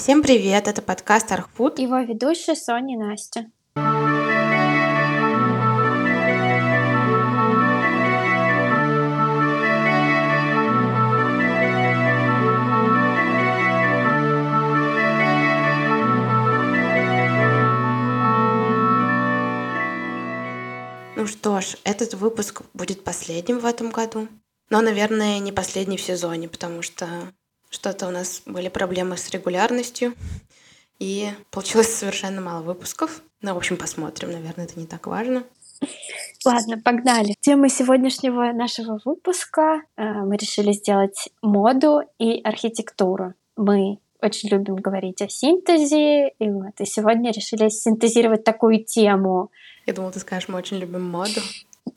Всем привет, это подкаст Архфуд. Его ведущая Соня и Настя. Ну что ж, этот выпуск будет последним в этом году. Но, наверное, не последний в сезоне, потому что что-то у нас были проблемы с регулярностью, и получилось совершенно мало выпусков. Ну, в общем, посмотрим, наверное, это не так важно. Ладно, погнали. Тема сегодняшнего нашего выпуска э, мы решили сделать моду и архитектуру. Мы очень любим говорить о синтезе, и вот и сегодня решили синтезировать такую тему. Я думала, ты скажешь, мы очень любим моду.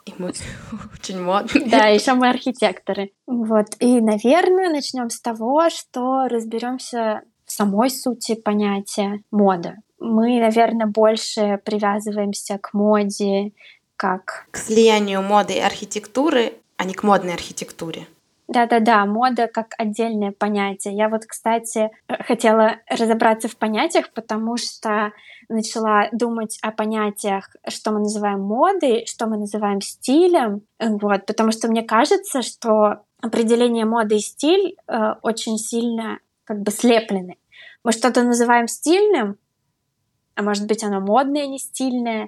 И мы очень модные. Да, еще мы архитекторы. Вот. И, наверное, начнем с того, что разберемся в самой сути понятия мода. Мы, наверное, больше привязываемся к моде как... К слиянию моды и архитектуры, а не к модной архитектуре. Да-да-да, мода как отдельное понятие. Я вот, кстати, хотела разобраться в понятиях, потому что начала думать о понятиях, что мы называем модой, что мы называем стилем, вот, потому что мне кажется, что определение моды и стиль э, очень сильно как бы слеплены. Мы что-то называем стильным, а может быть оно модное, не стильное.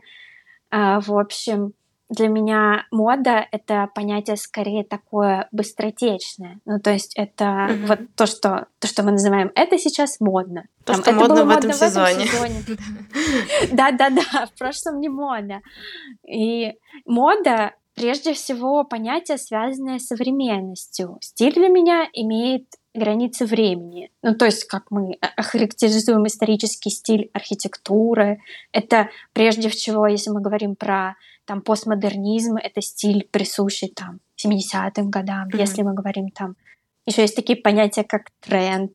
Э, в общем, для меня мода — это понятие скорее такое быстротечное. Ну, то есть это mm-hmm. вот то что, то, что мы называем «это сейчас модно». То, Там, что это модно, было в, модно этом в этом сезоне. Да-да-да, в прошлом не модно. И мода прежде всего понятие, связанное с современностью. Стиль для меня имеет границы времени. Ну, то есть, как мы характеризуем исторический стиль архитектуры, это прежде всего, если мы говорим про там постмодернизм — это стиль, присущий там 70-м годам. Mm-hmm. Если мы говорим там... Еще есть такие понятия, как тренд.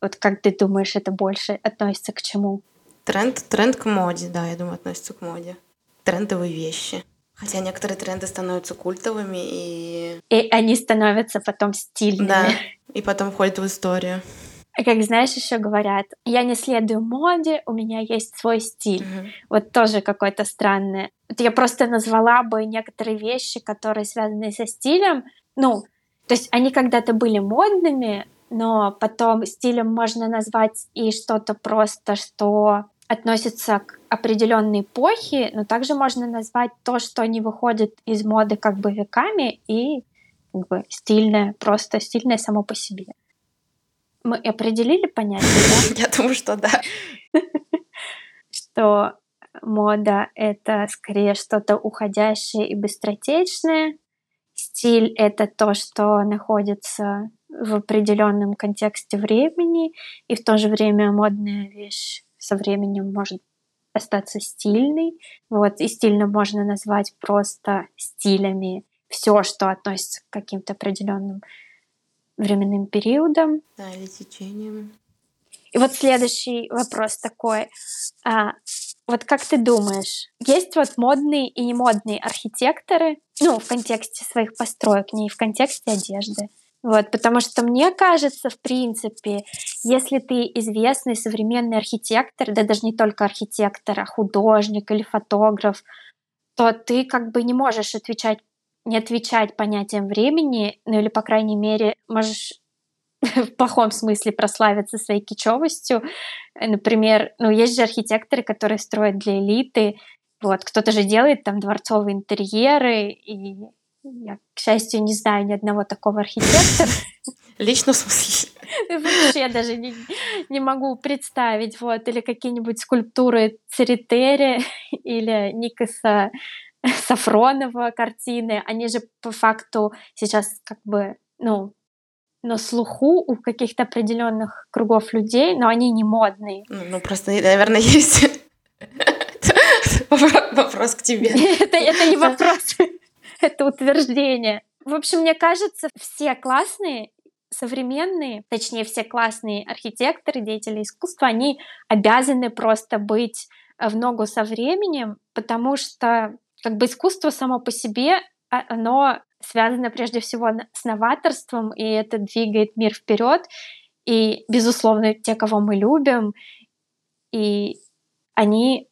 Вот как ты думаешь, это больше относится к чему? Тренд, тренд к моде, да, я думаю, относится к моде. Трендовые вещи. Хотя некоторые тренды становятся культовыми и... И они становятся потом стильными. Да, и потом входят в историю. Как знаешь, еще говорят, я не следую моде, у меня есть свой стиль. Mm-hmm. Вот тоже какое-то странное. Вот я просто назвала бы некоторые вещи, которые связаны со стилем. Ну, то есть они когда-то были модными, но потом стилем можно назвать и что-то просто, что относится к определенной эпохе, но также можно назвать то, что не выходит из моды как бы веками и как бы стильное, просто стильное само по себе. Мы определили понятие, да? Я думаю, что да. Что мода — это скорее что-то уходящее и быстротечное. Стиль — это то, что находится в определенном контексте времени, и в то же время модная вещь со временем может остаться стильной. Вот, и стильно можно назвать просто стилями все, что относится к каким-то определенным временным периодом. Да, или течением. И вот следующий вопрос такой. А, вот как ты думаешь, есть вот модные и немодные архитекторы, ну, в контексте своих построек, не в контексте одежды? Вот, потому что мне кажется, в принципе, если ты известный современный архитектор, да даже не только архитектор, а художник или фотограф, то ты как бы не можешь отвечать не отвечать понятиям времени, ну или, по крайней мере, можешь в плохом смысле прославиться своей кичевостью. Например, ну, есть же архитекторы, которые строят для элиты. Вот, кто-то же делает там дворцовые интерьеры, и я, к счастью, не знаю ни одного такого архитектора. Лично в смысле? Вообще даже не, не могу представить. Вот, или какие-нибудь скульптуры Церетери или Никаса Сафронова картины, они же по факту сейчас как бы, ну, на слуху у каких-то определенных кругов людей, но они не модные. Ну, ну просто, наверное, есть вопрос к тебе. это, это не вопрос, это утверждение. В общем, мне кажется, все классные современные, точнее, все классные архитекторы, деятели искусства, они обязаны просто быть в ногу со временем, потому что как бы искусство само по себе, а, оно связано прежде всего с новаторством, и это двигает мир вперед. и, безусловно, те, кого мы любим, и они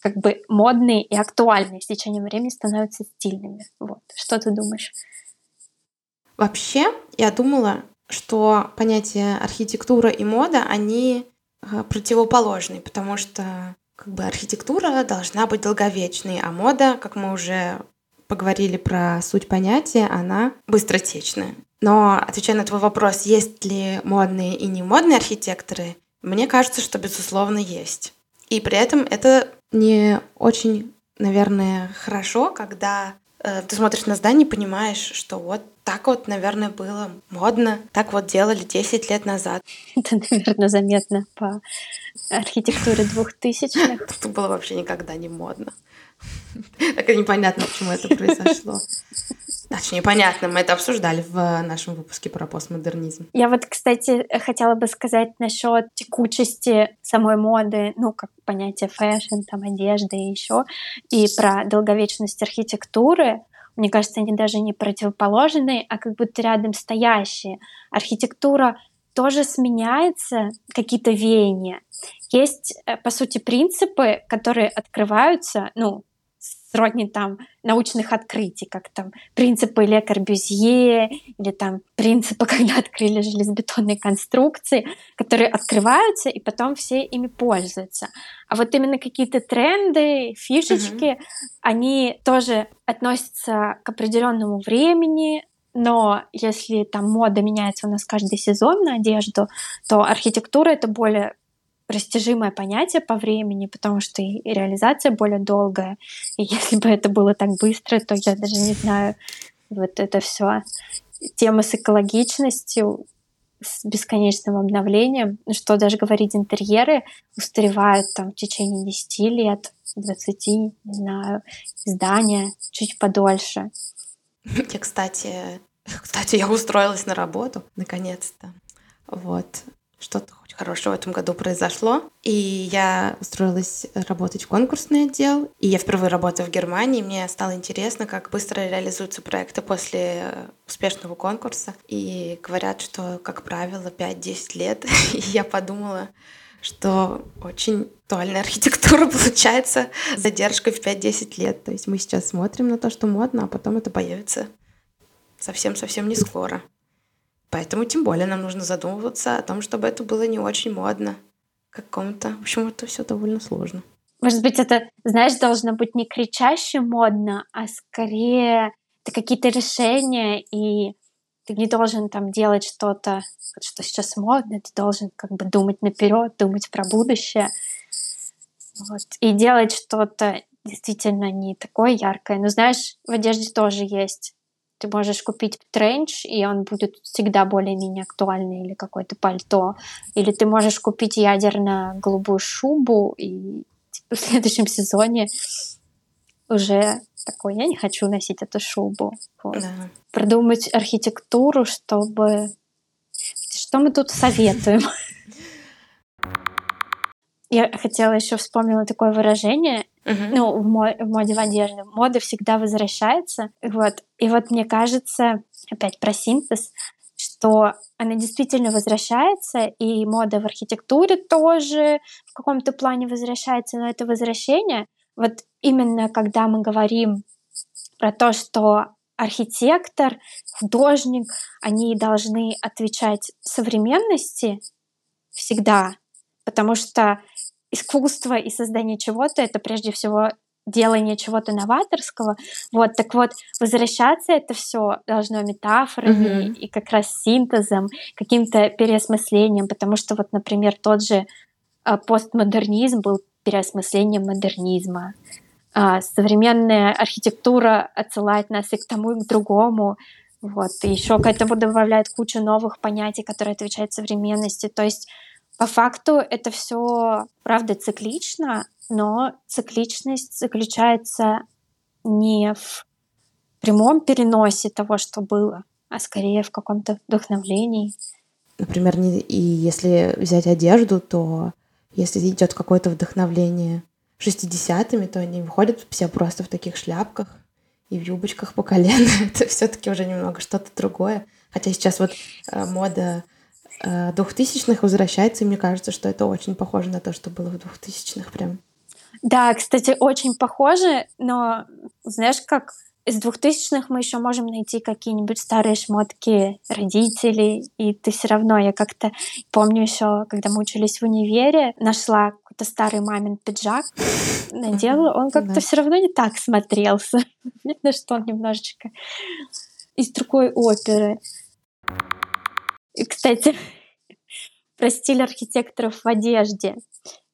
как бы модные и актуальные с течением времени становятся стильными. Вот. Что ты думаешь? Вообще, я думала, что понятия архитектура и мода, они э, противоположны, потому что как бы архитектура должна быть долговечной, а мода, как мы уже поговорили про суть понятия, она быстротечная. Но отвечая на твой вопрос, есть ли модные и не модные архитекторы, мне кажется, что безусловно есть. И при этом это не очень, наверное, хорошо, когда ты смотришь на здание и понимаешь, что вот так вот, наверное, было модно, так вот делали 10 лет назад. Это, наверное, заметно по архитектуре двухтысячных. Это было вообще никогда не модно. Так и непонятно, почему это произошло. Точнее, понятно, мы это обсуждали в нашем выпуске про постмодернизм. Я вот, кстати, хотела бы сказать насчет текучести самой моды, ну, как понятие fashion, там, одежды и еще, и про долговечность архитектуры. Мне кажется, они даже не противоположны, а как будто рядом стоящие. Архитектура тоже сменяется, какие-то веяния. Есть, э, по сути, принципы, которые открываются, ну, сродни там научных открытий, как там принципы Ле Корбюзье или там принципы, когда открыли железобетонные конструкции, которые открываются, и потом все ими пользуются. А вот именно какие-то тренды, фишечки, mm-hmm. они тоже относятся к определенному времени, но если там мода меняется у нас каждый сезон на одежду, то архитектура это более растяжимое понятие по времени, потому что и реализация более долгая. И если бы это было так быстро, то я даже не знаю, вот это все тема с экологичностью, с бесконечным обновлением, что даже говорить, интерьеры устаревают там в течение 10 лет, 20, не знаю, здания чуть подольше. Я, кстати, кстати, я устроилась на работу, наконец-то. Вот. Что-то хорошего в этом году произошло. И я устроилась работать в конкурсный отдел. И я впервые работаю в Германии. Мне стало интересно, как быстро реализуются проекты после успешного конкурса. И говорят, что, как правило, 5-10 лет. И я подумала, что очень актуальная архитектура получается задержкой в 5-10 лет. То есть мы сейчас смотрим на то, что модно, а потом это появится совсем-совсем не скоро. Поэтому тем более нам нужно задумываться о том, чтобы это было не очень модно какому-то. В общем, это все довольно сложно. Может быть, это, знаешь, должно быть не кричаще модно, а скорее это какие-то решения, и ты не должен там делать что-то, что сейчас модно, ты должен как бы думать наперед, думать про будущее. Вот. И делать что-то действительно не такое яркое. Но знаешь, в одежде тоже есть ты можешь купить тренч, и он будет всегда более-менее актуальный, или какое-то пальто. Или ты можешь купить ядерно-голубую шубу, и типа, в следующем сезоне уже такой, я не хочу носить эту шубу. Вот. Да. Продумать архитектуру, чтобы... Что мы тут советуем? Я хотела еще вспомнила такое выражение, uh-huh. ну, в, мо- в моде в одежде. Мода всегда возвращается. Вот. И вот мне кажется, опять про синтез, что она действительно возвращается, и мода в архитектуре тоже в каком-то плане возвращается, но это возвращение, вот именно когда мы говорим про то, что архитектор, художник, они должны отвечать современности всегда, потому что искусство и создание чего-то — это прежде всего делание чего-то новаторского. Вот, так вот, возвращаться это все должно метафорами mm-hmm. и как раз синтезом, каким-то переосмыслением, потому что вот, например, тот же а, постмодернизм был переосмыслением модернизма. А, современная архитектура отсылает нас и к тому, и к другому. Вот, и еще к этому добавляет кучу новых понятий, которые отвечают современности. То есть по факту это все, правда, циклично, но цикличность заключается не в прямом переносе того, что было, а скорее в каком-то вдохновлении. Например, не, и если взять одежду, то если идет какое-то вдохновление 60-ми, то они выходят все просто в таких шляпках и в юбочках по колено. Это все-таки уже немного что-то другое. Хотя сейчас вот э, мода двухтысячных возвращается, и мне кажется, что это очень похоже на то, что было в двухтысячных прям. Да, кстати, очень похоже, но знаешь, как из двухтысячных мы еще можем найти какие-нибудь старые шмотки родителей, и ты все равно, я как-то помню еще, когда мы учились в универе, нашла какой-то старый мамин пиджак, надела, он как-то да. все равно не так смотрелся. Видно, что он немножечко из другой оперы. И, кстати, про стиль архитекторов в одежде.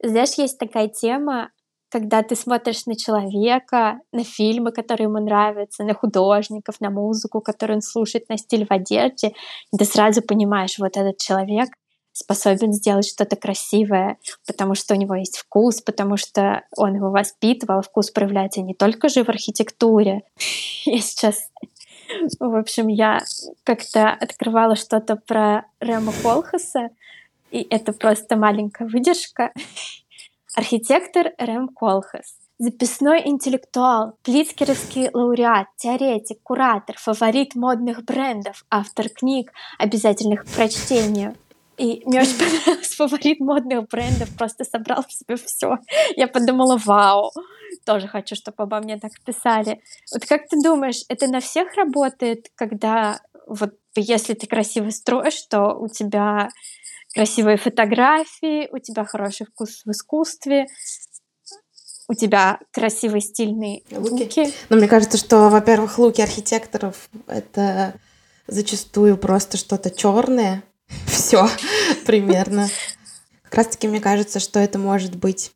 Знаешь, есть такая тема, когда ты смотришь на человека, на фильмы, которые ему нравятся, на художников, на музыку, которую он слушает, на стиль в одежде, и ты сразу понимаешь, вот этот человек способен сделать что-то красивое, потому что у него есть вкус, потому что он его воспитывал. Вкус проявляется не только же в архитектуре. Я сейчас в общем, я как-то открывала что-то про Рема Колхаса, и это просто маленькая выдержка. Архитектор Рэм Колхас. Записной интеллектуал, плицкеровский лауреат, теоретик, куратор, фаворит модных брендов, автор книг, обязательных к прочтению. И мне очень понравилось фаворит модных брендов, просто собрал в себе все. Я подумала, вау, тоже хочу, чтобы обо мне так писали. Вот как ты думаешь, это на всех работает, когда вот если ты красиво строишь, то у тебя красивые фотографии, у тебя хороший вкус в искусстве, у тебя красивые стильные луки. луки. Но мне кажется, что, во-первых, луки архитекторов это зачастую просто что-то черное. Все примерно. Как раз таки мне кажется, что это может быть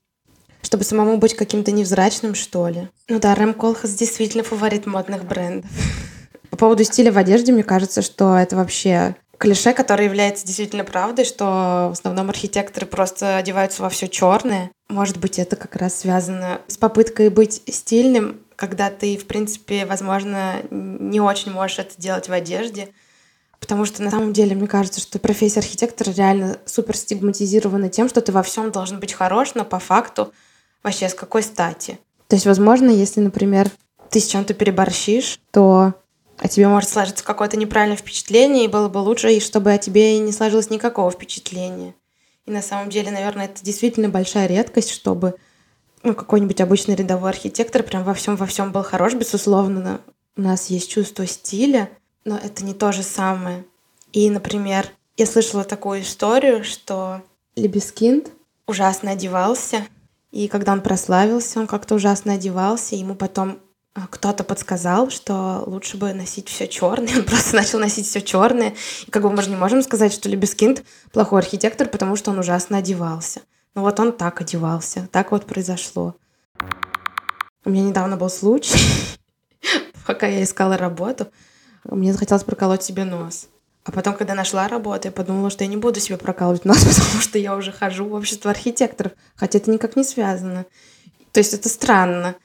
чтобы самому быть каким-то невзрачным, что ли. Ну да, Рэм Колхас действительно фаворит модных брендов. По поводу стиля в одежде, мне кажется, что это вообще клише, которое является действительно правдой, что в основном архитекторы просто одеваются во все черное. Может быть, это как раз связано с попыткой быть стильным, когда ты, в принципе, возможно, не очень можешь это делать в одежде. Потому что на самом деле, мне кажется, что профессия архитектора реально супер стигматизирована тем, что ты во всем должен быть хорош, но по факту вообще с какой стати? То есть, возможно, если, например, ты с чем-то переборщишь, то о тебе может сложиться какое-то неправильное впечатление, и было бы лучше, и чтобы о тебе не сложилось никакого впечатления. И на самом деле, наверное, это действительно большая редкость, чтобы ну, какой-нибудь обычный рядовой архитектор прям во всем во всем был хорош. Безусловно, у нас есть чувство стиля, но это не то же самое. И, например, я слышала такую историю, что Лебескинд ужасно одевался, и когда он прославился, он как-то ужасно одевался, ему потом а, кто-то подсказал, что лучше бы носить все черное. Он просто начал носить все черное. И как бы мы же не можем сказать, что Лебескинд плохой архитектор, потому что он ужасно одевался. Но вот он так одевался. Так вот произошло. У меня недавно был случай, пока я искала работу, мне захотелось проколоть себе нос. А потом, когда нашла работу, я подумала, что я не буду себе прокалывать нос, потому что я уже хожу в общество архитекторов, хотя это никак не связано. То есть это странно.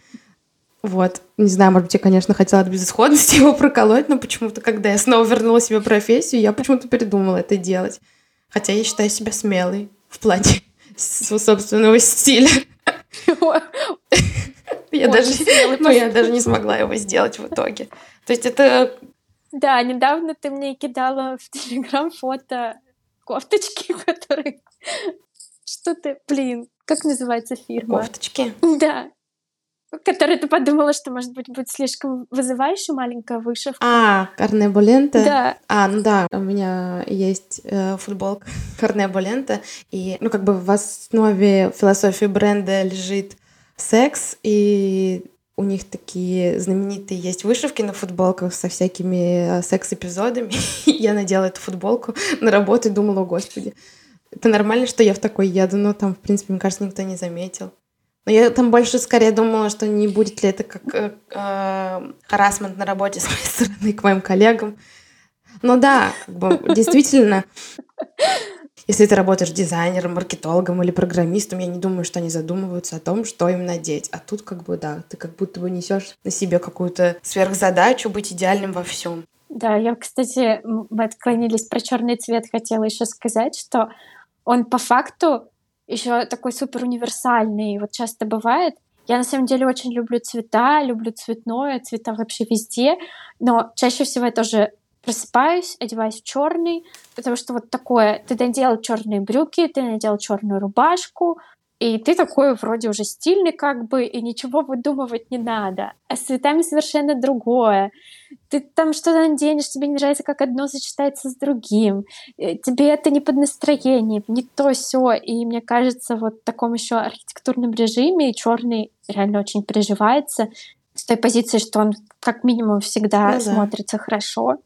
Вот. Не знаю, может быть, я, конечно, хотела от безысходности его проколоть, но почему-то, когда я снова вернула себе профессию, я почему-то передумала это делать. Хотя я считаю себя смелой в плане своего собственного стиля. Я даже, ну, я даже не смогла его сделать в итоге. То есть это да, недавно ты мне кидала в Телеграм фото кофточки, которые... Что ты... Блин, как называется фирма? Кофточки? Да. Которая ты подумала, что, может быть, будет слишком вызывающая маленькая вышивка. А, Карне Болента? Да. А, ну да, у меня есть э, футболка Карне Болента, и, ну, как бы в основе философии бренда лежит секс, и у них такие знаменитые есть вышивки на футболках со всякими э, секс-эпизодами. я надела эту футболку на работу и думала, о господи, это нормально, что я в такой еду, но там, в принципе, мне кажется, никто не заметил. Но я там больше скорее думала, что не будет ли это как э, э, харасмент на работе с моей стороны к моим коллегам. Но да, как бы, действительно, если ты работаешь дизайнером, маркетологом или программистом, я не думаю, что они задумываются о том, что им надеть. А тут как бы, да, ты как будто бы несешь на себе какую-то сверхзадачу быть идеальным во всем. Да, я, кстати, мы отклонились про черный цвет, хотела еще сказать, что он по факту еще такой супер универсальный. Вот часто бывает, я на самом деле очень люблю цвета, люблю цветное, цвета вообще везде, но чаще всего я тоже просыпаюсь, одеваюсь в черный, потому что вот такое, ты надел черные брюки, ты надел черную рубашку, и ты такой вроде уже стильный как бы, и ничего выдумывать не надо. А с цветами совершенно другое. Ты там что-то наденешь, тебе не нравится, как одно сочетается с другим. Э, тебе это не под настроение, не то все. И мне кажется, вот в таком еще архитектурном режиме черный реально очень приживается с той позиции, что он как минимум всегда ну, смотрится да. хорошо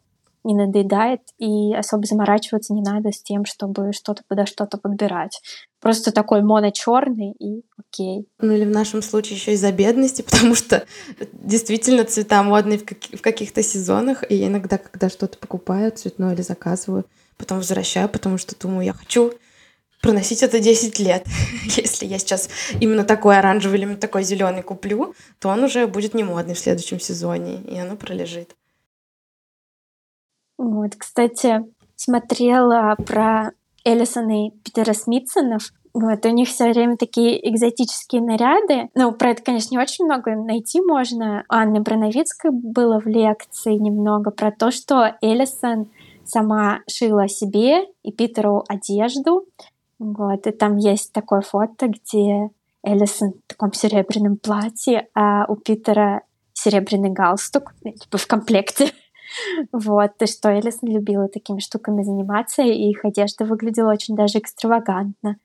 не надоедает, и особо заморачиваться не надо с тем, чтобы что-то подо что-то подбирать. Просто такой моно-черный и окей. Ну или в нашем случае еще из-за бедности, потому что действительно цвета модные в, каких- в каких-то сезонах, и иногда, когда что-то покупаю цветное или заказываю, потом возвращаю, потому что думаю, я хочу проносить это 10 лет. Если я сейчас именно такой оранжевый или такой зеленый куплю, то он уже будет не модный в следующем сезоне, и оно пролежит. Вот, кстати, смотрела про Эллисон и Питера Смитсонов. Вот, у них все время такие экзотические наряды. Ну, про это, конечно, не очень много найти можно. У Анны Брановицкой было в лекции немного про то, что Эллисон сама шила себе и Питеру одежду. Вот, и там есть такое фото, где Эллисон в таком серебряном платье, а у Питера серебряный галстук, типа в комплекте. Вот, и что Элисон любила такими штуками заниматься, и их одежда выглядела очень даже экстравагантно.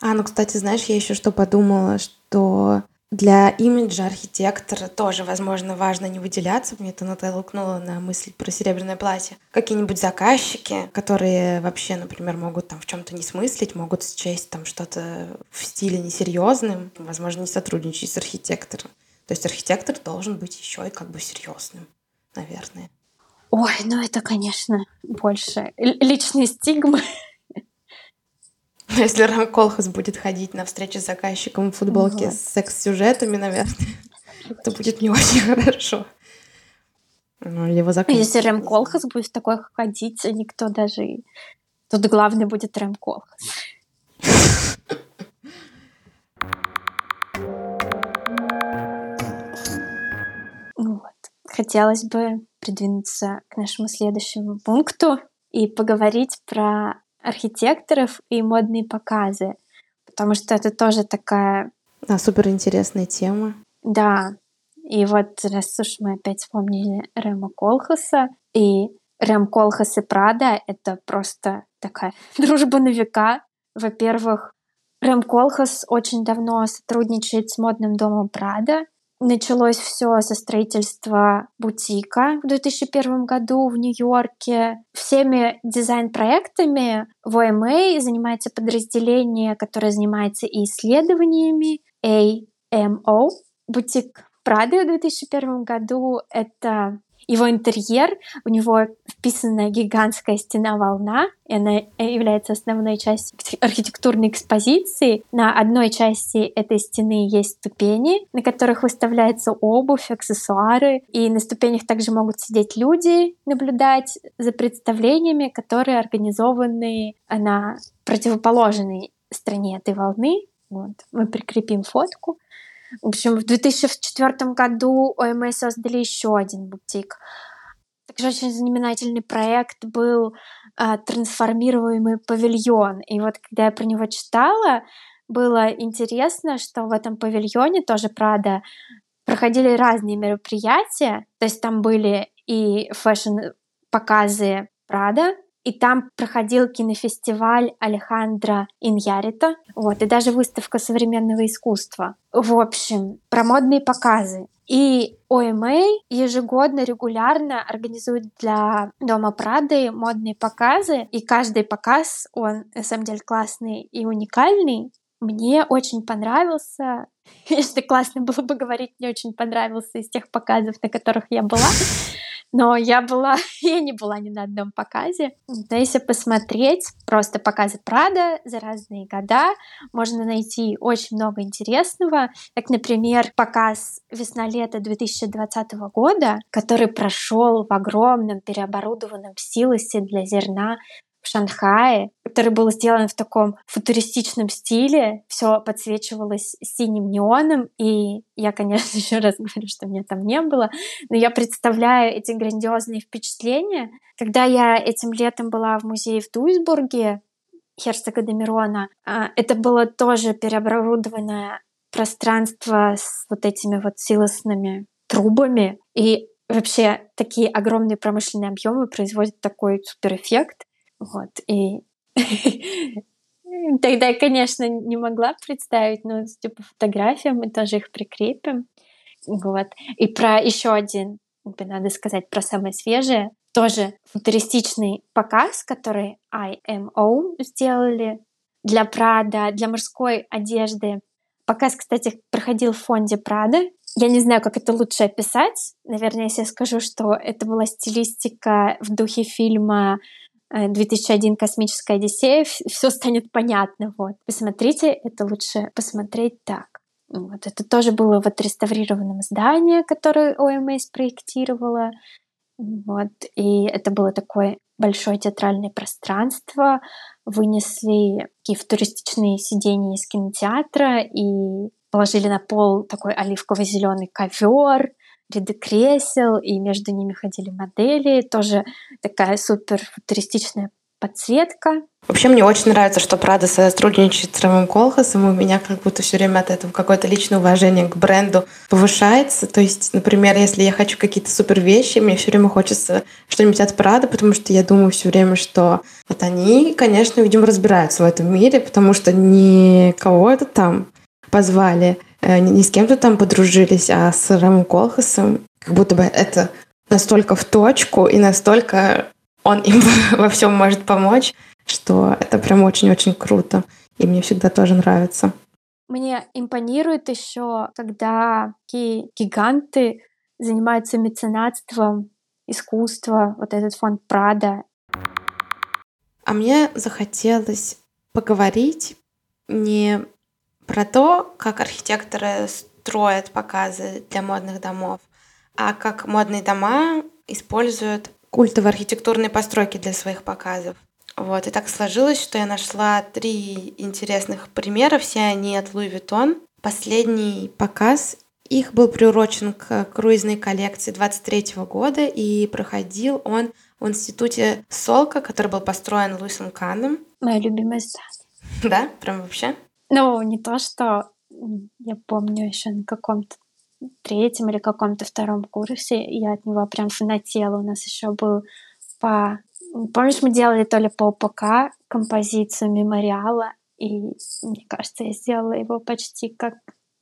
А, ну, кстати, знаешь, я еще что подумала, что для имиджа архитектора тоже, возможно, важно не выделяться. Мне это натолкнуло на мысль про серебряное платье. Какие-нибудь заказчики, которые вообще, например, могут там в чем-то не смыслить, могут счесть там что-то в стиле несерьезным, возможно, не сотрудничать с архитектором. То есть архитектор должен быть еще и как бы серьезным, наверное. Ой, ну это, конечно, больше личные стигмы. Если Рам Колхас будет ходить на встречи с заказчиком в футболке вот. с секс-сюжетами, наверное, это будет не очень хорошо. Ну, его заказ... Если Рэм Колхас будет такой ходить, никто даже... Тут главный будет Рэм Колхас. Хотелось бы придвинуться к нашему следующему пункту и поговорить про архитекторов и модные показы, потому что это тоже такая... Да, супер интересная тема. Да, и вот раз уж мы опять вспомнили Рема Колхаса, и Рэм Колхас и Прада — это просто такая дружба на века. Во-первых, Рэм Колхас очень давно сотрудничает с модным домом Прада, Началось все со строительства бутика в 2001 году в Нью-Йорке. Всеми дизайн-проектами в OMA занимается подразделение, которое занимается и исследованиями AMO. Бутик Прады в 2001 году — это его интерьер, у него вписана гигантская стена-волна, и она является основной частью архитектурной экспозиции. На одной части этой стены есть ступени, на которых выставляется обувь, аксессуары, и на ступенях также могут сидеть люди, наблюдать за представлениями, которые организованы на противоположной стороне этой волны. Вот. Мы прикрепим фотку. В общем, в 2004 году ОМС создали еще один бутик. Также очень знаменательный проект был а, трансформируемый павильон. И вот когда я про него читала, было интересно, что в этом павильоне тоже, правда, проходили разные мероприятия. То есть там были и фэшн-показы Прада, и там проходил кинофестиваль Алехандро Иньярита, вот, и даже выставка современного искусства. В общем, про модные показы. И ОМА ежегодно, регулярно организует для Дома Прады модные показы, и каждый показ, он на самом деле классный и уникальный. Мне очень понравился. Конечно, классно было бы говорить, мне очень понравился из тех показов, на которых я была. Но я была, я не была ни на одном показе. Но если посмотреть просто показы Прада за разные года, можно найти очень много интересного. Как, например, показ «Весна-лето» 2020 года, который прошел в огромном переоборудованном силосе для зерна в Шанхае, который был сделан в таком футуристичном стиле. Все подсвечивалось синим неоном. И я, конечно, еще раз говорю, что меня там не было. Но я представляю эти грандиозные впечатления. Когда я этим летом была в музее в Дуйсбурге, Херцога Демирона, а, это было тоже переоборудованное пространство с вот этими вот силосными трубами. И вообще такие огромные промышленные объемы производят такой суперэффект. Вот. И тогда конечно, не могла представить, но типа фотографии мы тоже их прикрепим. Вот. И про еще один, надо сказать, про самое свежее, тоже футуристичный показ, который IMO сделали для Прада, для мужской одежды. Показ, кстати, проходил в фонде Прада. Я не знаю, как это лучше описать. Наверное, если я скажу, что это была стилистика в духе фильма 2001 э, «Космическая Одиссея», все станет понятно. Вот. Посмотрите, это лучше посмотреть так. Вот. Это тоже было в отреставрированном здании, которое ОМС проектировала. Вот. И это было такое большое театральное пространство. Вынесли такие футуристичные сиденья из кинотеатра и положили на пол такой оливково-зеленый ковер, ряды кресел, и между ними ходили модели. Тоже такая супер футуристичная подсветка. Вообще мне очень нравится, что Прада сотрудничает с Ромом Колхасом, и у меня как будто все время от этого какое-то личное уважение к бренду повышается. То есть, например, если я хочу какие-то супер вещи, мне все время хочется что-нибудь от Прада, потому что я думаю все время, что вот они, конечно, видимо, разбираются в этом мире, потому что не кого-то там позвали, не с кем-то там подружились, а с Ромом Колхасом. Как будто бы это настолько в точку и настолько он им во всем может помочь, что это прям очень-очень круто. И мне всегда тоже нравится. Мне импонирует еще, когда такие гиганты занимаются меценатством искусства, вот этот фонд Прада. А мне захотелось поговорить не про то, как архитекторы строят показы для модных домов, а как модные дома используют культовые архитектурные постройки для своих показов. Вот, и так сложилось, что я нашла три интересных примера, все они от Louis Vuitton. Последний показ их был приурочен к круизной коллекции 23 года, и проходил он в институте Солка, который был построен Луисом Каном. Моя любимая здание. Да, прям вообще? Ну, не то, что я помню еще на каком-то третьем или каком-то втором курсе я от него прям фанатела. У нас еще был по Помнишь, мы делали то ли по ОПК композицию мемориала, и мне кажется, я сделала его почти как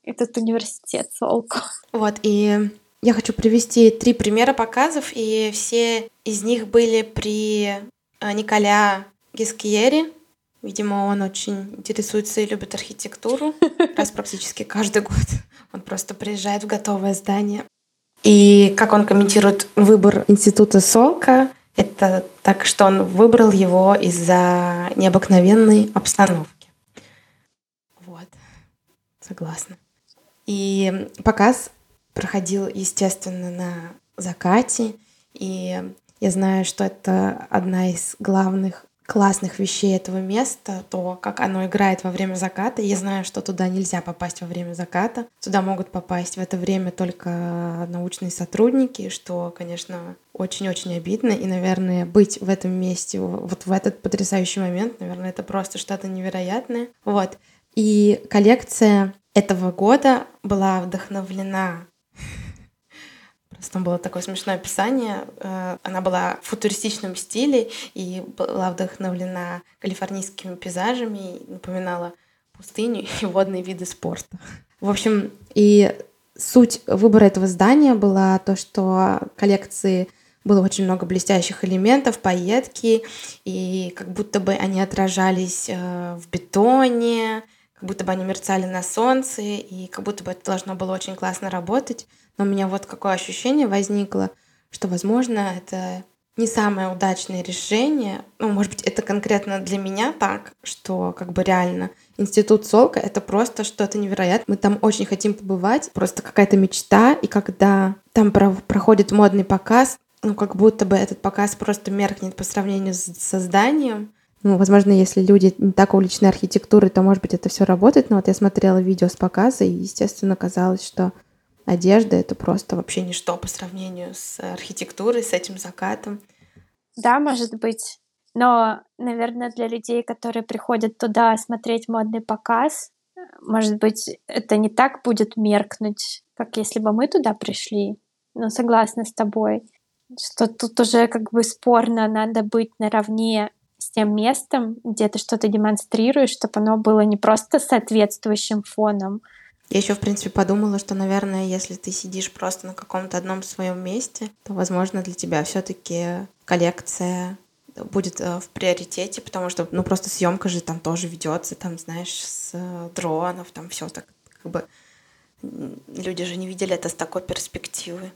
этот университет Солку. Вот, и я хочу привести три примера показов, и все из них были при э, Николя Гискиери. Видимо, он очень интересуется и любит архитектуру, раз практически каждый год он просто приезжает в готовое здание. И как он комментирует выбор института Солка, это так, что он выбрал его из-за необыкновенной обстановки. Вот. Согласна. И показ проходил, естественно, на закате. И я знаю, что это одна из главных классных вещей этого места, то, как оно играет во время заката. Я знаю, что туда нельзя попасть во время заката. Туда могут попасть в это время только научные сотрудники, что, конечно, очень-очень обидно. И, наверное, быть в этом месте вот в этот потрясающий момент, наверное, это просто что-то невероятное. Вот. И коллекция этого года была вдохновлена там было такое смешное описание. Э, она была в футуристичном стиле и была вдохновлена калифорнийскими пейзажами и напоминала пустыню и водные виды спорта. В общем, и суть выбора этого здания была то, что коллекции было очень много блестящих элементов, пайетки, и как будто бы они отражались э, в бетоне, как будто бы они мерцали на солнце, и как будто бы это должно было очень классно работать. Но у меня вот какое ощущение возникло, что, возможно, это не самое удачное решение. Ну, может быть, это конкретно для меня так, что как бы реально Институт Солка — это просто что-то невероятное. Мы там очень хотим побывать, просто какая-то мечта. И когда там про проходит модный показ, ну, как будто бы этот показ просто меркнет по сравнению с созданием. Ну, возможно, если люди не так увлечены архитектурой, то, может быть, это все работает. Но вот я смотрела видео с показа, и, естественно, казалось, что одежда — это просто вообще ничто по сравнению с архитектурой, с этим закатом. Да, может быть. Но, наверное, для людей, которые приходят туда смотреть модный показ, может быть, это не так будет меркнуть, как если бы мы туда пришли. Но согласна с тобой, что тут уже как бы спорно, надо быть наравне тем местом, где ты что-то демонстрируешь, чтобы оно было не просто соответствующим фоном. Я еще, в принципе, подумала, что, наверное, если ты сидишь просто на каком-то одном своем месте, то, возможно, для тебя все-таки коллекция будет э, в приоритете, потому что, ну, просто съемка же там тоже ведется, там, знаешь, с э, дронов, там все так, как бы люди же не видели это с такой перспективы.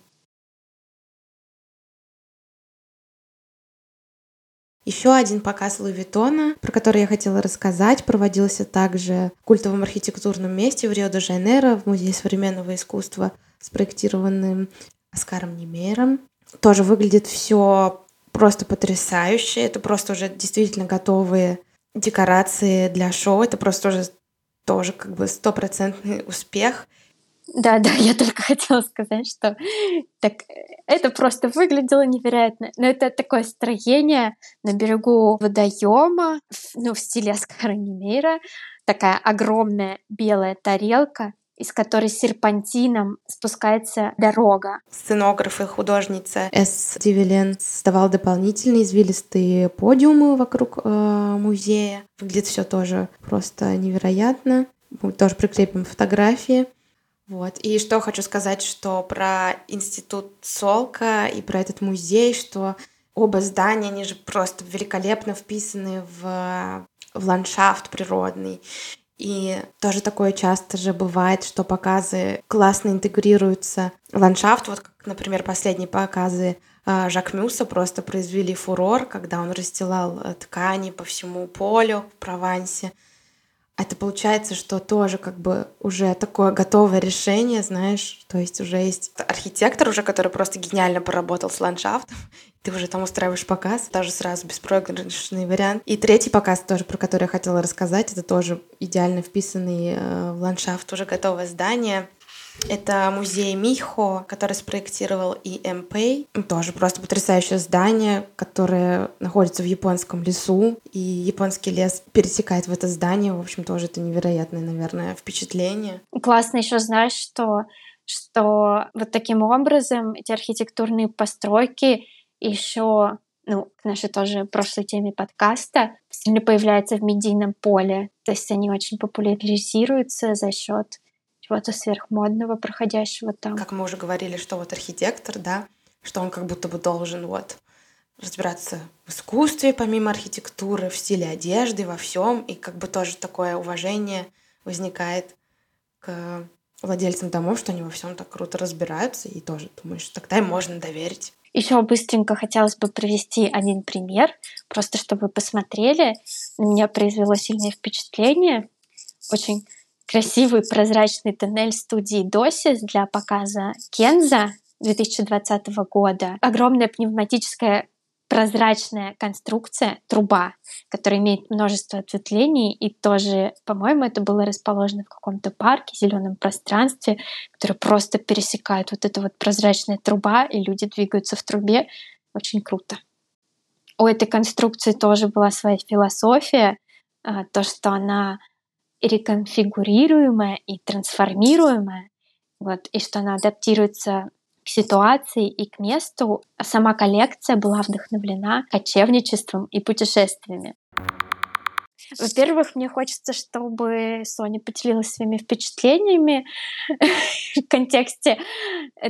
Еще один показ Луи Виттона, про который я хотела рассказать, проводился также в культовом архитектурном месте в Рио-де-Жанейро, в Музее современного искусства, спроектированным Оскаром Немейром. Тоже выглядит все просто потрясающе. Это просто уже действительно готовые декорации для шоу. Это просто уже тоже как бы стопроцентный успех. Да, да, я только хотела сказать, что так это просто выглядело невероятно. Но это такое строение на берегу водоема, ну, в стиле Оскара такая огромная белая тарелка, из которой серпантином спускается дорога. Сценограф и художница С. Дивилен создавал дополнительные извилистые подиумы вокруг э, музея. Выглядит все тоже просто невероятно. Мы тоже прикрепим фотографии. Вот. И что хочу сказать, что про институт Солка и про этот музей, что оба здания, они же просто великолепно вписаны в, в ландшафт природный. И тоже такое часто же бывает, что показы классно интегрируются в ландшафт. Вот, как, например, последние показы а, Жак Мюса просто произвели фурор, когда он расстилал э, ткани по всему полю в Провансе это получается, что тоже как бы уже такое готовое решение, знаешь, то есть уже есть архитектор уже, который просто гениально поработал с ландшафтом, ты уже там устраиваешь показ, тоже сразу беспроигрышный вариант. И третий показ тоже, про который я хотела рассказать, это тоже идеально вписанный э, в ландшафт уже готовое здание. Это музей Михо, который спроектировал и МП. Тоже просто потрясающее здание, которое находится в японском лесу. И японский лес пересекает в это здание. В общем, тоже это невероятное, наверное, впечатление. Классно еще знаешь, что что вот таким образом эти архитектурные постройки еще ну, к нашей тоже прошлой теме подкаста, сильно появляются в медийном поле. То есть они очень популяризируются за счет чего-то сверхмодного, проходящего там. Как мы уже говорили, что вот архитектор, да, что он как будто бы должен вот разбираться в искусстве помимо архитектуры, в стиле одежды, во всем, и как бы тоже такое уважение возникает к владельцам домов, что они во всем так круто разбираются, и тоже думаешь, тогда им можно доверить. Еще быстренько хотелось бы привести один пример, просто чтобы вы посмотрели. На меня произвело сильное впечатление. Очень красивый прозрачный тоннель студии Досис для показа Кенза 2020 года. Огромная пневматическая прозрачная конструкция, труба, которая имеет множество ответвлений, и тоже, по-моему, это было расположено в каком-то парке, зеленом пространстве, которое просто пересекает вот эта вот прозрачная труба, и люди двигаются в трубе. Очень круто. У этой конструкции тоже была своя философия, а, то, что она реконфигурируемая и трансформируемая, вот, и что она адаптируется к ситуации и к месту. А сама коллекция была вдохновлена кочевничеством и путешествиями. Во-первых, мне хочется, чтобы Соня поделилась своими впечатлениями в контексте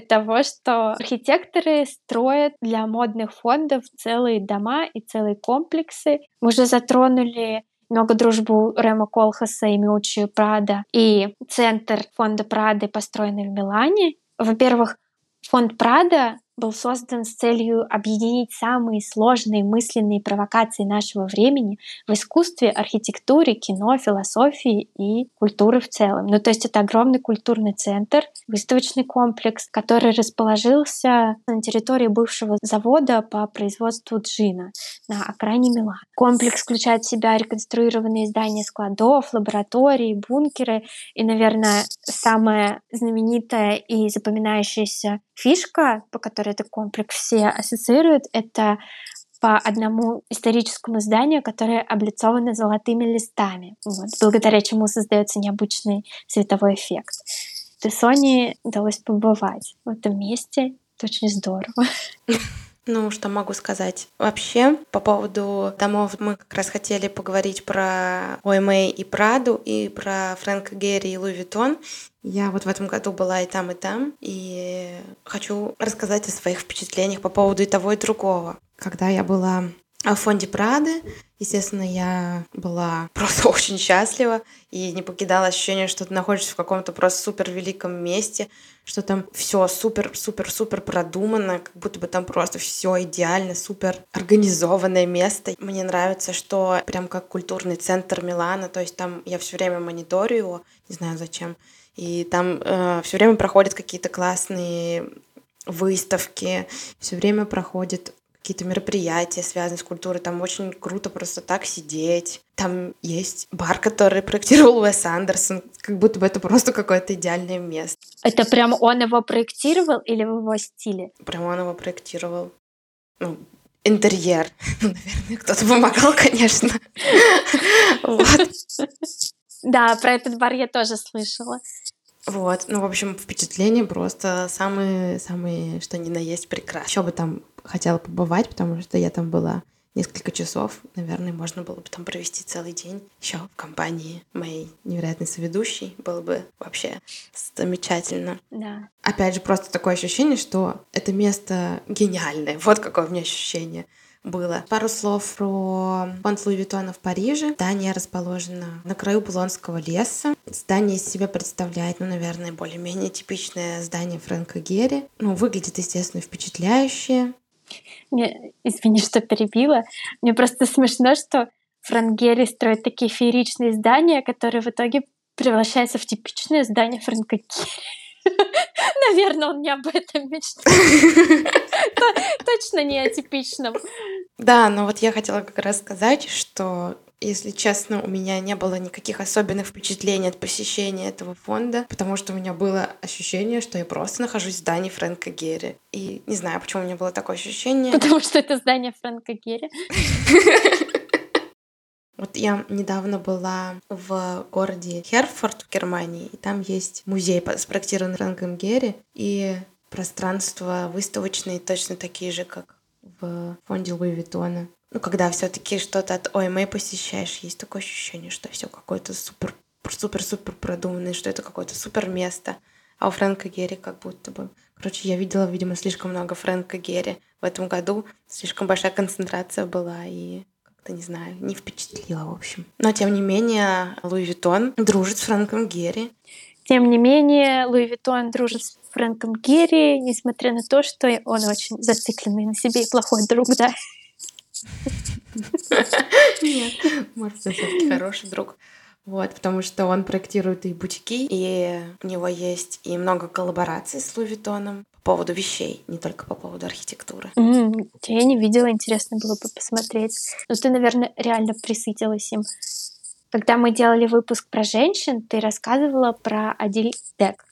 того, что архитекторы строят для модных фондов целые дома и целые комплексы. Мы уже затронули много дружбу Рема Колхаса и Миучи Прада. И центр фонда Прады, построенный в Милане. Во-первых, фонд Прада был создан с целью объединить самые сложные мысленные провокации нашего времени в искусстве, архитектуре, кино, философии и культуре в целом. Ну, то есть это огромный культурный центр, выставочный комплекс, который расположился на территории бывшего завода по производству джина на окраине Милана. Комплекс включает в себя реконструированные здания складов, лаборатории, бункеры и, наверное, самая знаменитая и запоминающаяся фишка, по которой этот комплекс все ассоциируют, это по одному историческому зданию, которое облицовано золотыми листами, вот, благодаря чему создается необычный световой эффект. Тессоне удалось побывать в этом месте. Это очень здорово. Ну, что могу сказать? Вообще, по поводу домов, мы как раз хотели поговорить про OMA и Праду, и про Фрэнка Герри и Louis Vuitton. Я вот в этом году была и там, и там, и хочу рассказать о своих впечатлениях по поводу и того, и другого. Когда я была в фонде Прады, естественно, я была просто очень счастлива и не покидала ощущение, что ты находишься в каком-то просто супер великом месте, что там все супер, супер, супер продумано, как будто бы там просто все идеально, супер организованное место. Мне нравится, что прям как культурный центр Милана, то есть там я все время мониторю его, не знаю зачем, и там э, все время проходят какие-то классные выставки, все время проходят какие-то мероприятия, связанные с культурой. Там очень круто просто так сидеть. Там есть бар, который проектировал Уэс Андерсон. Как будто бы это просто какое-то идеальное место. Это прям он его проектировал или в его стиле? Прям он его проектировал. Ну, интерьер. Ну, наверное, кто-то помогал, конечно. Да, про этот бар я тоже слышала. Вот, ну, в общем, впечатление просто самые, самые, что ни на есть, прекрасно. Еще бы там хотела побывать, потому что я там была несколько часов. Наверное, можно было бы там провести целый день еще в компании моей невероятной соведущей. Было бы вообще замечательно. Да. Опять же, просто такое ощущение, что это место гениальное. Вот какое у меня ощущение было. Пару слов про фонд Луи Виттона в Париже. Здание расположено на краю Булонского леса. Здание из себя представляет, ну, наверное, более-менее типичное здание Фрэнка Герри. Ну, выглядит, естественно, впечатляюще. Мне, извини, что перебила. Мне просто смешно, что Фрэнк Герри строит такие фееричные здания, которые в итоге превращаются в типичное здание Фрэнка Герри. Наверное, он не об этом мечтает. Точно не о типичном. Да, но вот я хотела как раз сказать, что если честно, у меня не было никаких особенных впечатлений от посещения этого фонда, потому что у меня было ощущение, что я просто нахожусь в здании Фрэнка Герри. И не знаю, почему у меня было такое ощущение. Потому что это здание Фрэнка Герри. Вот я недавно была в городе Херфорд в Германии, и там есть музей, спроектированный Фрэнком Герри, и пространства выставочные точно такие же, как в фонде Луи Виттона. Ну, когда все-таки что-то от ОМА посещаешь, есть такое ощущение, что все какое-то супер супер-супер продуманное, что это какое-то супер место. А у Фрэнка Герри как будто бы... Короче, я видела, видимо, слишком много Фрэнка Герри в этом году. Слишком большая концентрация была, и как-то, не знаю, не впечатлила, в общем. Но, тем не менее, Louis Vuitton дружит с Фрэнком Герри. Тем не менее, Louis Vuitton дружит с Фрэнком Герри, несмотря на то, что он очень зацикленный на себе и плохой друг, да. Нет, может, все-таки хороший друг. Вот, потому что он проектирует и бутики, и у него есть и много коллабораций с Louis Vuitton ом поводу вещей, не только по поводу архитектуры. Mm, я не видела, интересно было бы посмотреть. Но ты, наверное, реально присытилась им. Когда мы делали выпуск про женщин, ты рассказывала про Адиль Дек.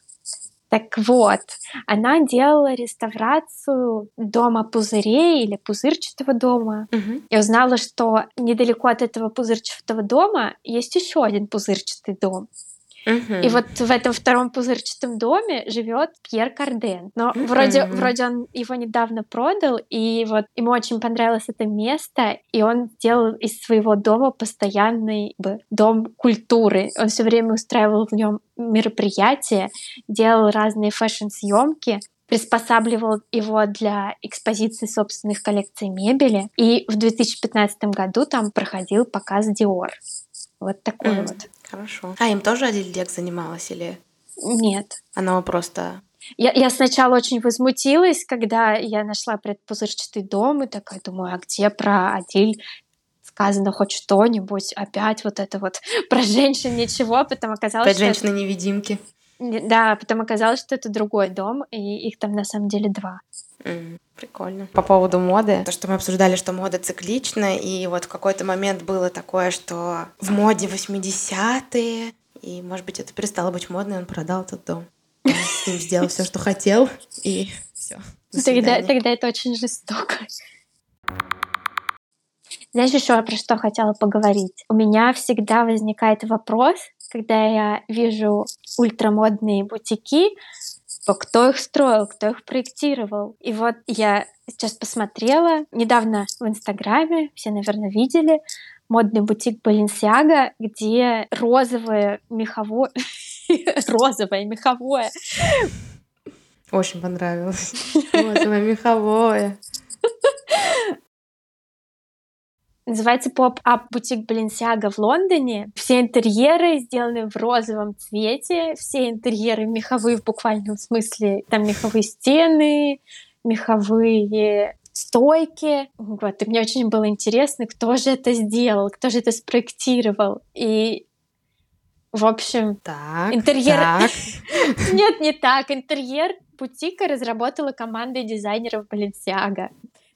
Так вот, она делала реставрацию дома пузырей или пузырчатого дома. Угу. Я узнала, что недалеко от этого пузырчатого дома есть еще один пузырчатый дом. Угу. И вот в этом втором пузырчатом доме живет Пьер Карден. Но угу. вроде, вроде он его недавно продал, и вот ему очень понравилось это место, и он сделал из своего дома постоянный бы, дом культуры. Он все время устраивал в нем мероприятия, делал разные фэшн-съемки, приспосабливал его для экспозиции собственных коллекций мебели. И в 2015 году там проходил показ Dior. Вот такой mm. вот. Хорошо. А им тоже Адильдек занималась или? Нет. Она просто Я, я сначала очень возмутилась, когда я нашла предпузырчатый дом, и такая думаю, а где про Адиль сказано хоть что-нибудь, опять вот это вот про женщин ничего, потом оказалось, Опять женщины-невидимки. Да, потом оказалось, что это другой дом, и их там на самом деле два. Mm, прикольно. По поводу моды, то, что мы обсуждали, что мода циклична, и вот в какой-то момент было такое, что в моде 80-е, и, может быть, это перестало быть модно, и он продал этот дом. Он с ним сделал все, что хотел, и все. Тогда, тогда это очень жестоко. Знаешь, еще про что хотела поговорить? У меня всегда возникает вопрос, когда я вижу ультрамодные бутики, то кто их строил, кто их проектировал. И вот я сейчас посмотрела, недавно в Инстаграме, все, наверное, видели, модный бутик Balenciaga, где розовое меховое... розовое меховое. Очень понравилось. Розовое меховое. Называется поп-ап бутик Баленсиага в Лондоне. Все интерьеры сделаны в розовом цвете, все интерьеры меховые в буквальном смысле. Там меховые стены, меховые стойки. Вот. И мне очень было интересно, кто же это сделал, кто же это спроектировал. И в общем, так, интерьер... Так. Нет, не так. Интерьер бутика разработала команда дизайнеров Balenciaga.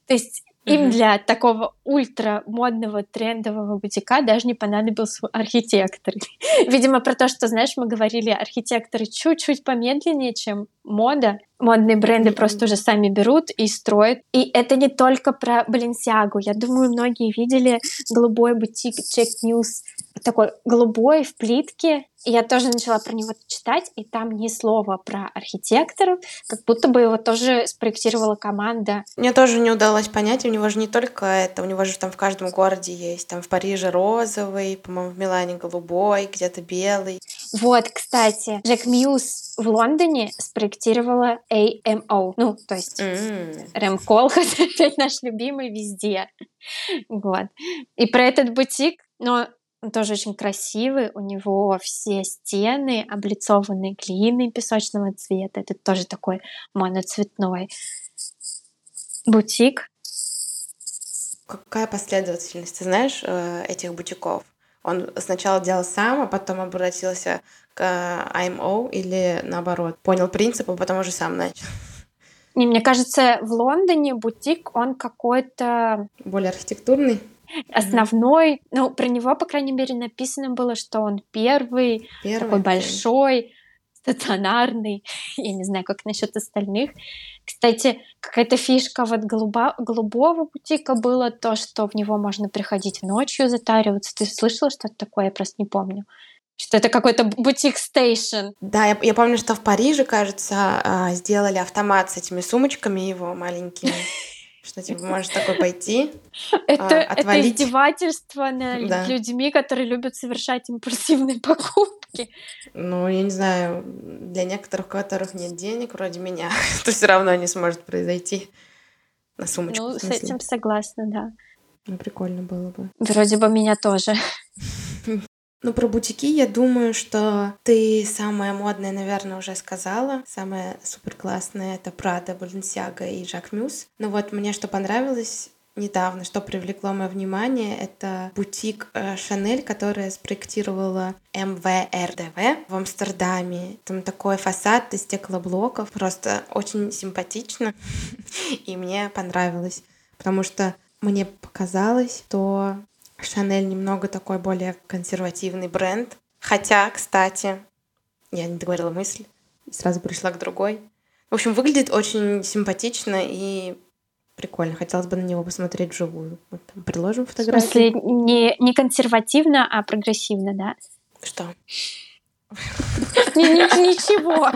То есть им для такого ультра модного трендового бутика даже не понадобился архитектор. Видимо, про то, что, знаешь, мы говорили, архитекторы чуть-чуть помедленнее, чем мода. Модные бренды просто уже сами берут и строят. И это не только про Баленсиагу. Я думаю, многие видели голубой бутик Check News, такой голубой в плитке, и я тоже начала про него читать, и там ни слова про архитекторов, как будто бы его тоже спроектировала команда. Мне тоже не удалось понять, у него же не только это, у него же там в каждом городе есть, там в Париже розовый, по-моему, в Милане голубой, где-то белый. Вот, кстати, Джек Мьюз в Лондоне спроектировала AMO, ну, то есть mm. Рэм Колхас, опять наш любимый везде. Вот. И про этот бутик, но он тоже очень красивый, у него все стены облицованы глиной песочного цвета. Это тоже такой моноцветной бутик. Какая последовательность, ты знаешь, э, этих бутиков? Он сначала делал сам, а потом обратился к IMO или наоборот? Понял принцип, а потом уже сам начал. Не, мне кажется, в Лондоне бутик, он какой-то... Более архитектурный? Основной, ну, про него, по крайней мере, написано было, что он первый, первый такой большой, стационарный. Я не знаю, как насчет остальных. Кстати, какая-то фишка вот голуба, голубого бутика было то, что в него можно приходить ночью затариваться. Ты слышала что-то такое? Я просто не помню. Что это какой-то бутик стейшн. Да, я, я помню, что в Париже, кажется, а, сделали автомат с этими сумочками его маленькими. Что типа можешь такой пойти, это, а, это издевательство над да. людьми, которые любят совершать импульсивные покупки. Ну, я не знаю, для некоторых, у которых нет денег, вроде меня, то все равно не сможет произойти на сумочку. Ну, с этим согласна, да. Ну, прикольно было бы. Вроде бы меня тоже. Ну, про бутики, я думаю, что ты самая модная, наверное, уже сказала. Самая супер классная это Прада, Balenciaga и Жак Мюс. Но вот мне что понравилось недавно, что привлекло мое внимание, это бутик Шанель, которая спроектировала МВРДВ в Амстердаме. Там такой фасад из стеклоблоков, просто очень симпатично, и мне понравилось, потому что мне показалось, что Шанель немного такой более консервативный бренд. Хотя, кстати, я не договорила мысль, сразу пришла к другой. В общем, выглядит очень симпатично и прикольно. Хотелось бы на него посмотреть вживую. Вот там приложим фотографию. В смысле, не, не консервативно, а прогрессивно, да? Что? Ничего.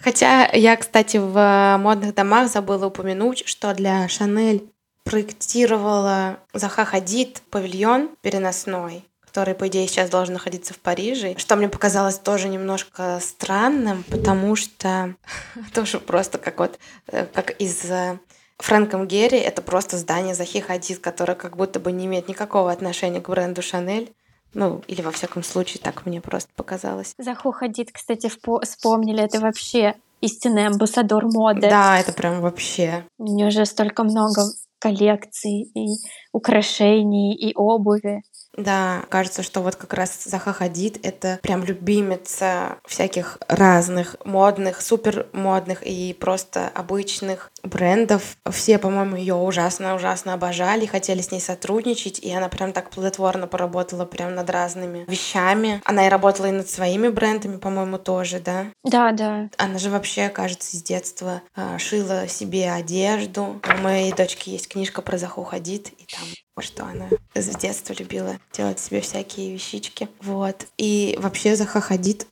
Хотя я, кстати, в модных домах забыла упомянуть, что для Шанель проектировала Заха Хадид павильон переносной, который, по идее, сейчас должен находиться в Париже, что мне показалось тоже немножко странным, потому что тоже просто как вот, э, как из э, Фрэнком Герри это просто здание Захи Хадид, которое как будто бы не имеет никакого отношения к бренду Шанель. Ну, или во всяком случае, так мне просто показалось. Заху Хадид, кстати, вспомнили, это вообще истинный амбассадор моды. Да, это прям вообще. У нее же столько много коллекций и украшений, и обуви. Да, кажется, что вот как раз Заха Хадид — это прям любимица всяких разных модных, супер модных и просто обычных брендов. Все, по-моему, ее ужасно-ужасно обожали, хотели с ней сотрудничать, и она прям так плодотворно поработала прям над разными вещами. Она и работала и над своими брендами, по-моему, тоже, да? Да, да. Она же вообще, кажется, с детства э, шила себе одежду. У моей дочки есть книжка про Заху Хадид, и там что она с детства любила делать себе всякие вещички. Вот. И вообще Заха Хадид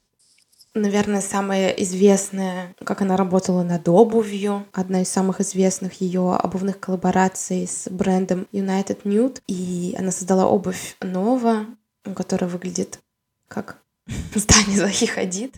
наверное, самая известная, как она работала над обувью, одна из самых известных ее обувных коллабораций с брендом United Nude. И она создала обувь Нова, которая выглядит как здание Захи Хадид.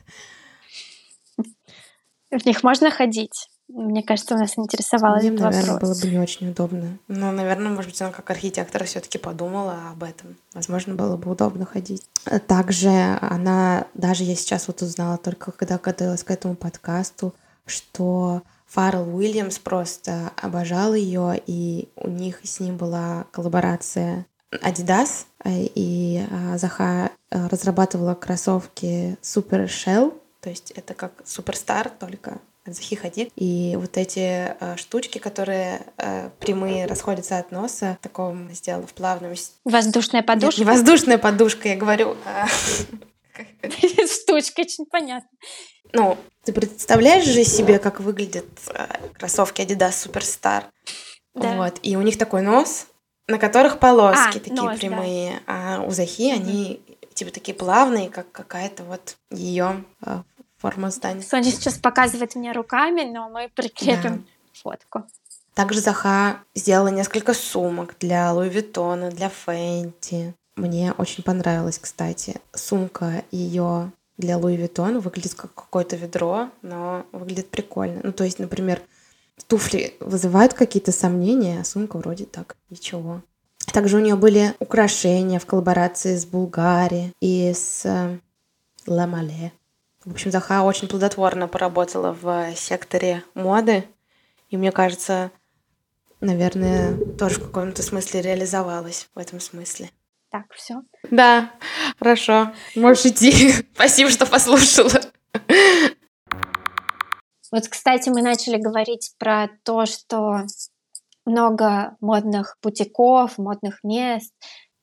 В них можно ходить. Мне кажется, у нас интересовало Мне, этот наверное, вопрос. было бы не очень удобно. Но, наверное, может быть, она как архитектор все таки подумала об этом. Возможно, было бы удобно ходить. Также она, даже я сейчас вот узнала только, когда готовилась к этому подкасту, что Фаррелл Уильямс просто обожал ее, и у них с ним была коллаборация Adidas, и а, Заха а, разрабатывала кроссовки Super Shell, то есть это как Суперстар, только Захи Хадид. И вот эти э, штучки, которые э, прямые расходятся от носа, таком сделала в плавном... Воздушная подушка? Нет, не воздушная подушка, я говорю... А, Штучка, очень понятно. Ну, ты представляешь же себе, как выглядят э, кроссовки Adidas Superstar? Да. Вот. И у них такой нос, на которых полоски а, такие нос, прямые. Да. А у Захи они типа такие плавные, как какая-то вот ее форма здания. Соня сейчас показывает мне руками, но мы прикрепим да. фотку. Также Заха сделала несколько сумок для Луи Виттона, для Фенти. Мне очень понравилось, кстати. Сумка ее для Луи Виттона выглядит как какое-то ведро, но выглядит прикольно. Ну, то есть, например, туфли вызывают какие-то сомнения, а сумка вроде так, ничего. Также у нее были украшения в коллаборации с Булгари и с Ламале. В общем, Заха очень плодотворно поработала в секторе моды. И мне кажется, наверное, тоже в каком-то смысле реализовалась в этом смысле. Так, все. Да, хорошо. Можешь идти. Спасибо, что послушала. Вот, кстати, мы начали говорить про то, что много модных бутиков, модных мест,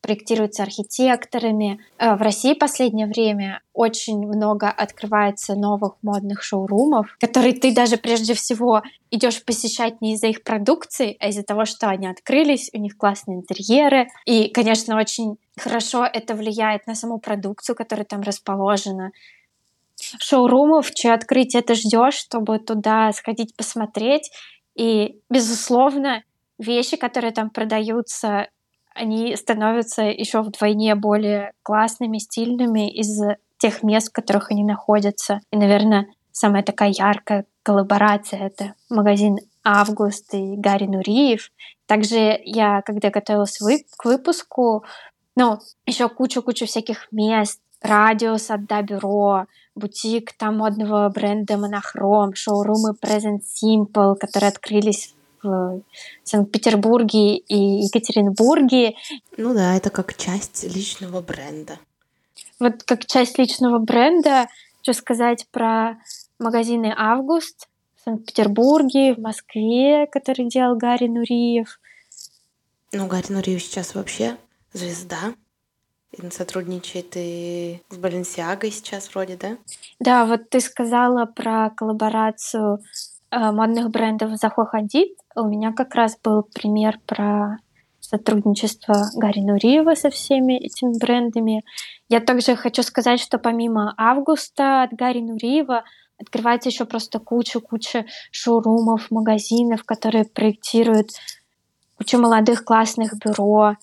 проектируется архитекторами. Э, в России в последнее время очень много открывается новых модных шоурумов, которые ты даже прежде всего идешь посещать не из-за их продукции, а из-за того, что они открылись, у них классные интерьеры. И, конечно, очень хорошо это влияет на саму продукцию, которая там расположена. Шоурумов, чье открытие ты ждешь, чтобы туда сходить посмотреть. И, безусловно, вещи, которые там продаются, они становятся еще вдвойне более классными, стильными из тех мест, в которых они находятся. И, наверное, самая такая яркая коллаборация — это магазин «Август» и Гарри Нуриев. Также я, когда готовилась вы к выпуску, ну, еще кучу-кучу всяких мест, радиус от Да Бюро, бутик там модного бренда Монохром, шоурумы Present Simple, которые открылись в Санкт-Петербурге и Екатеринбурге. Ну да, это как часть личного бренда. Вот как часть личного бренда, что сказать про магазины «Август» в Санкт-Петербурге, в Москве, который делал Гарри Нуриев. Ну, Гарри Нуриев сейчас вообще звезда. И сотрудничает и с Баленсиагой сейчас вроде, да? Да, вот ты сказала про коллаборацию модных брендов Захо Хадид, у меня как раз был пример про сотрудничество Гарри Нуриева со всеми этими брендами. Я также хочу сказать, что помимо августа от Гарри Нуриева открывается еще просто куча-куча шоурумов, магазинов, которые проектируют кучу молодых классных бюро.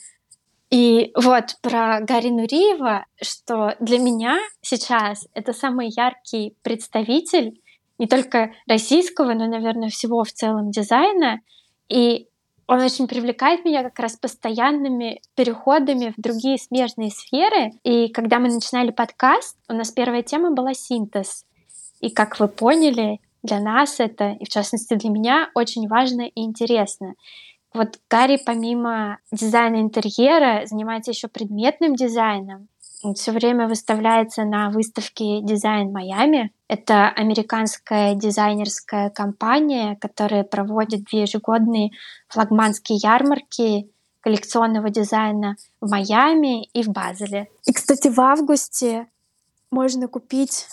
И вот про Гарри Нуриева, что для меня сейчас это самый яркий представитель не только российского, но, наверное, всего в целом дизайна. И Он очень привлекает меня как раз постоянными переходами в другие смежные сферы. И когда мы начинали подкаст, у нас первая тема была синтез. И как вы поняли, для нас это, и в частности для меня, очень важно и интересно. Вот Гарри помимо дизайна интерьера занимается еще предметным дизайном. Все время выставляется на выставке «Дизайн Майами». Это американская дизайнерская компания, которая проводит две ежегодные флагманские ярмарки коллекционного дизайна в Майами и в Базеле. И, кстати, в августе можно купить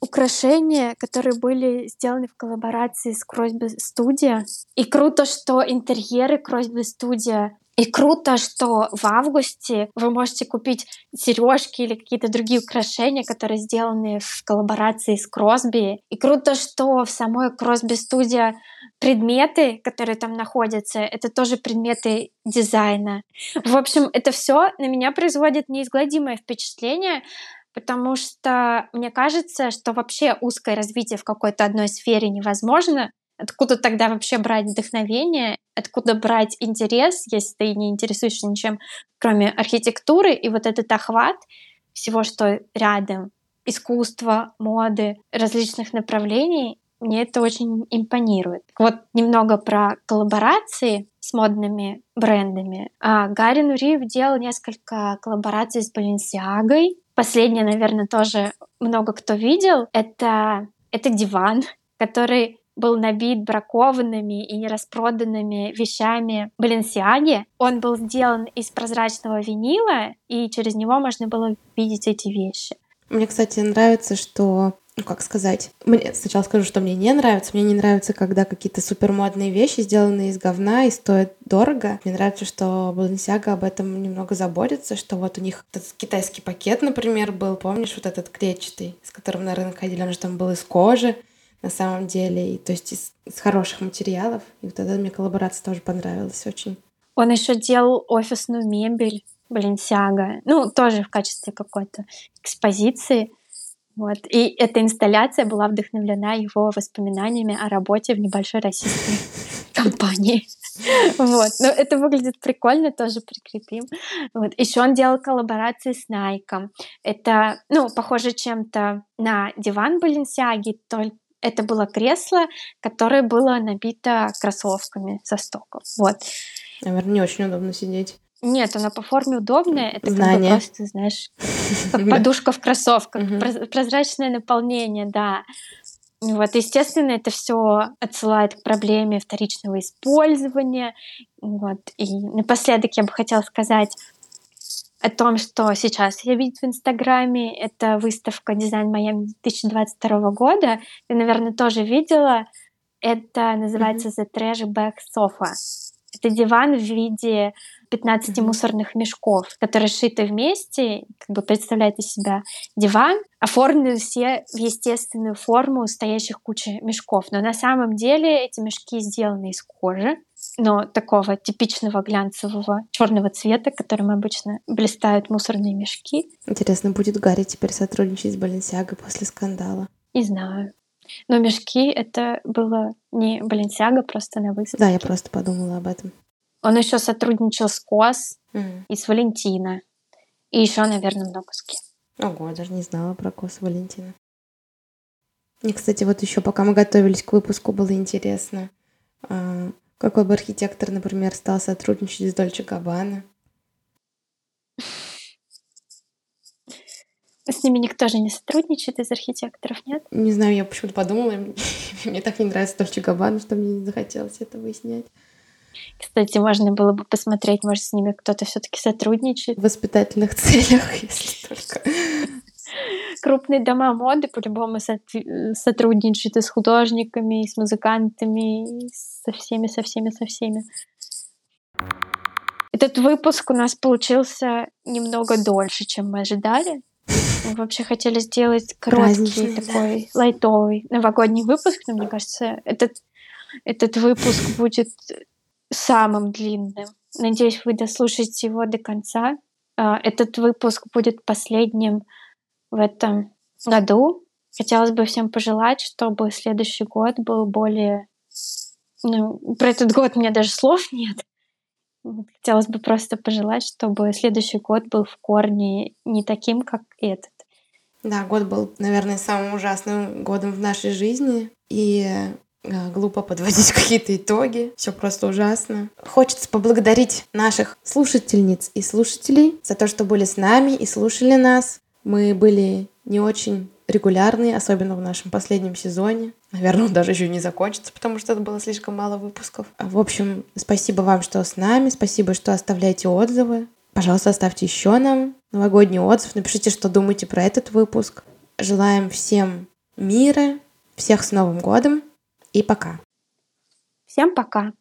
украшения, которые были сделаны в коллаборации с Кросби Студия. И круто, что интерьеры Кросби Студия и круто, что в августе вы можете купить сережки или какие-то другие украшения, которые сделаны в коллаборации с Кросби. И круто, что в самой Кросби студия предметы, которые там находятся, это тоже предметы дизайна. В общем, это все на меня производит неизгладимое впечатление, потому что мне кажется, что вообще узкое развитие в какой-то одной сфере невозможно, Откуда тогда вообще брать вдохновение? Откуда брать интерес, если ты не интересуешься ничем, кроме архитектуры? И вот этот охват всего, что рядом, искусства, моды, различных направлений, мне это очень импонирует. Вот немного про коллаборации с модными брендами. А Гарри Нуриев делал несколько коллабораций с Баленсиагой. Последняя, наверное, тоже много кто видел. Это, это диван, который был набит бракованными и нераспроданными вещами Баленсиаги. Он был сделан из прозрачного винила, и через него можно было видеть эти вещи. Мне, кстати, нравится, что ну, как сказать, мне сначала скажу, что мне не нравится. Мне не нравится, когда какие-то супермодные вещи сделаны из говна и стоят дорого. Мне нравится, что Balenciaga об этом немного заботится, что вот у них этот китайский пакет, например, был, помнишь, вот этот клетчатый, с которым на рынок ходили, он же там был из кожи на самом деле, и, то есть из, из хороших материалов. И вот эта мне коллаборация тоже понравилась очень. Он еще делал офисную мебель Баленсиага, ну, тоже в качестве какой-то экспозиции. Вот. И эта инсталляция была вдохновлена его воспоминаниями о работе в небольшой российской компании. Вот. Но это выглядит прикольно, тоже прикрепим. Вот. Еще он делал коллаборации с Nike. Это, ну, похоже чем-то на диван Баленсиаги, только это было кресло, которое было набито кроссовками со стоков. Вот. Наверное, не очень удобно сидеть. Нет, она по форме удобная. Это Знание. как бы просто, знаешь, как подушка в кроссовках. Прозрачное наполнение, да. Вот, естественно, это все отсылает к проблеме вторичного использования. Вот. И напоследок я бы хотела сказать о том, что сейчас я видеть в Инстаграме. Это выставка «Дизайн Майами» 2022 года. Ты, наверное, тоже видела. Это называется mm-hmm. «The Trash Bag Sofa». Это диван в виде 15 mm-hmm. мусорных мешков, которые сшиты вместе, как бы представляет из себя диван, оформлены все в естественную форму стоящих куча мешков. Но на самом деле эти мешки сделаны из кожи, но такого типичного глянцевого черного цвета, которым обычно блистают мусорные мешки. Интересно, будет Гарри теперь сотрудничать с Баленсиагой после скандала? Не знаю. Но мешки это было не Баленсиага, просто на выставке. Да, я просто подумала об этом. Он еще сотрудничал с COS mm. и с Valentino. И еще, наверное, много с кем. Ого, даже не знала про COS и Valentino. Мне, кстати, вот еще пока мы готовились к выпуску, было интересно, а, какой бы архитектор, например, стал сотрудничать с Dolce Gabbana? С ними никто же не сотрудничает из архитекторов, нет? Не знаю, я почему-то подумала, мне так не нравится Дольче Габбана, что мне не захотелось это выяснять. Кстати, можно было бы посмотреть, может, с ними кто-то все таки сотрудничает. В воспитательных целях, если только крупные дома моды по-любому сотрудничают и с художниками, и с музыкантами, и со всеми, со всеми, со всеми. Этот выпуск у нас получился немного дольше, чем мы ожидали. Мы вообще хотели сделать короткий такой да. лайтовый новогодний выпуск, но мне кажется, этот, этот выпуск будет самым длинным. Надеюсь, вы дослушаете его до конца. А, этот выпуск будет последним в этом году. Хотелось бы всем пожелать, чтобы следующий год был более... Ну, про этот год у меня даже слов нет. Хотелось бы просто пожелать, чтобы следующий год был в корне не таким, как этот. Да, год был, наверное, самым ужасным годом в нашей жизни. И э, глупо подводить какие-то итоги. Все просто ужасно. Хочется поблагодарить наших слушательниц и слушателей за то, что были с нами и слушали нас. Мы были не очень регулярные, особенно в нашем последнем сезоне. Наверное, он даже еще не закончится, потому что это было слишком мало выпусков. В общем, спасибо вам, что с нами, спасибо, что оставляете отзывы. Пожалуйста, оставьте еще нам новогодний отзыв, напишите, что думаете про этот выпуск. Желаем всем мира, всех с Новым годом и пока. Всем пока.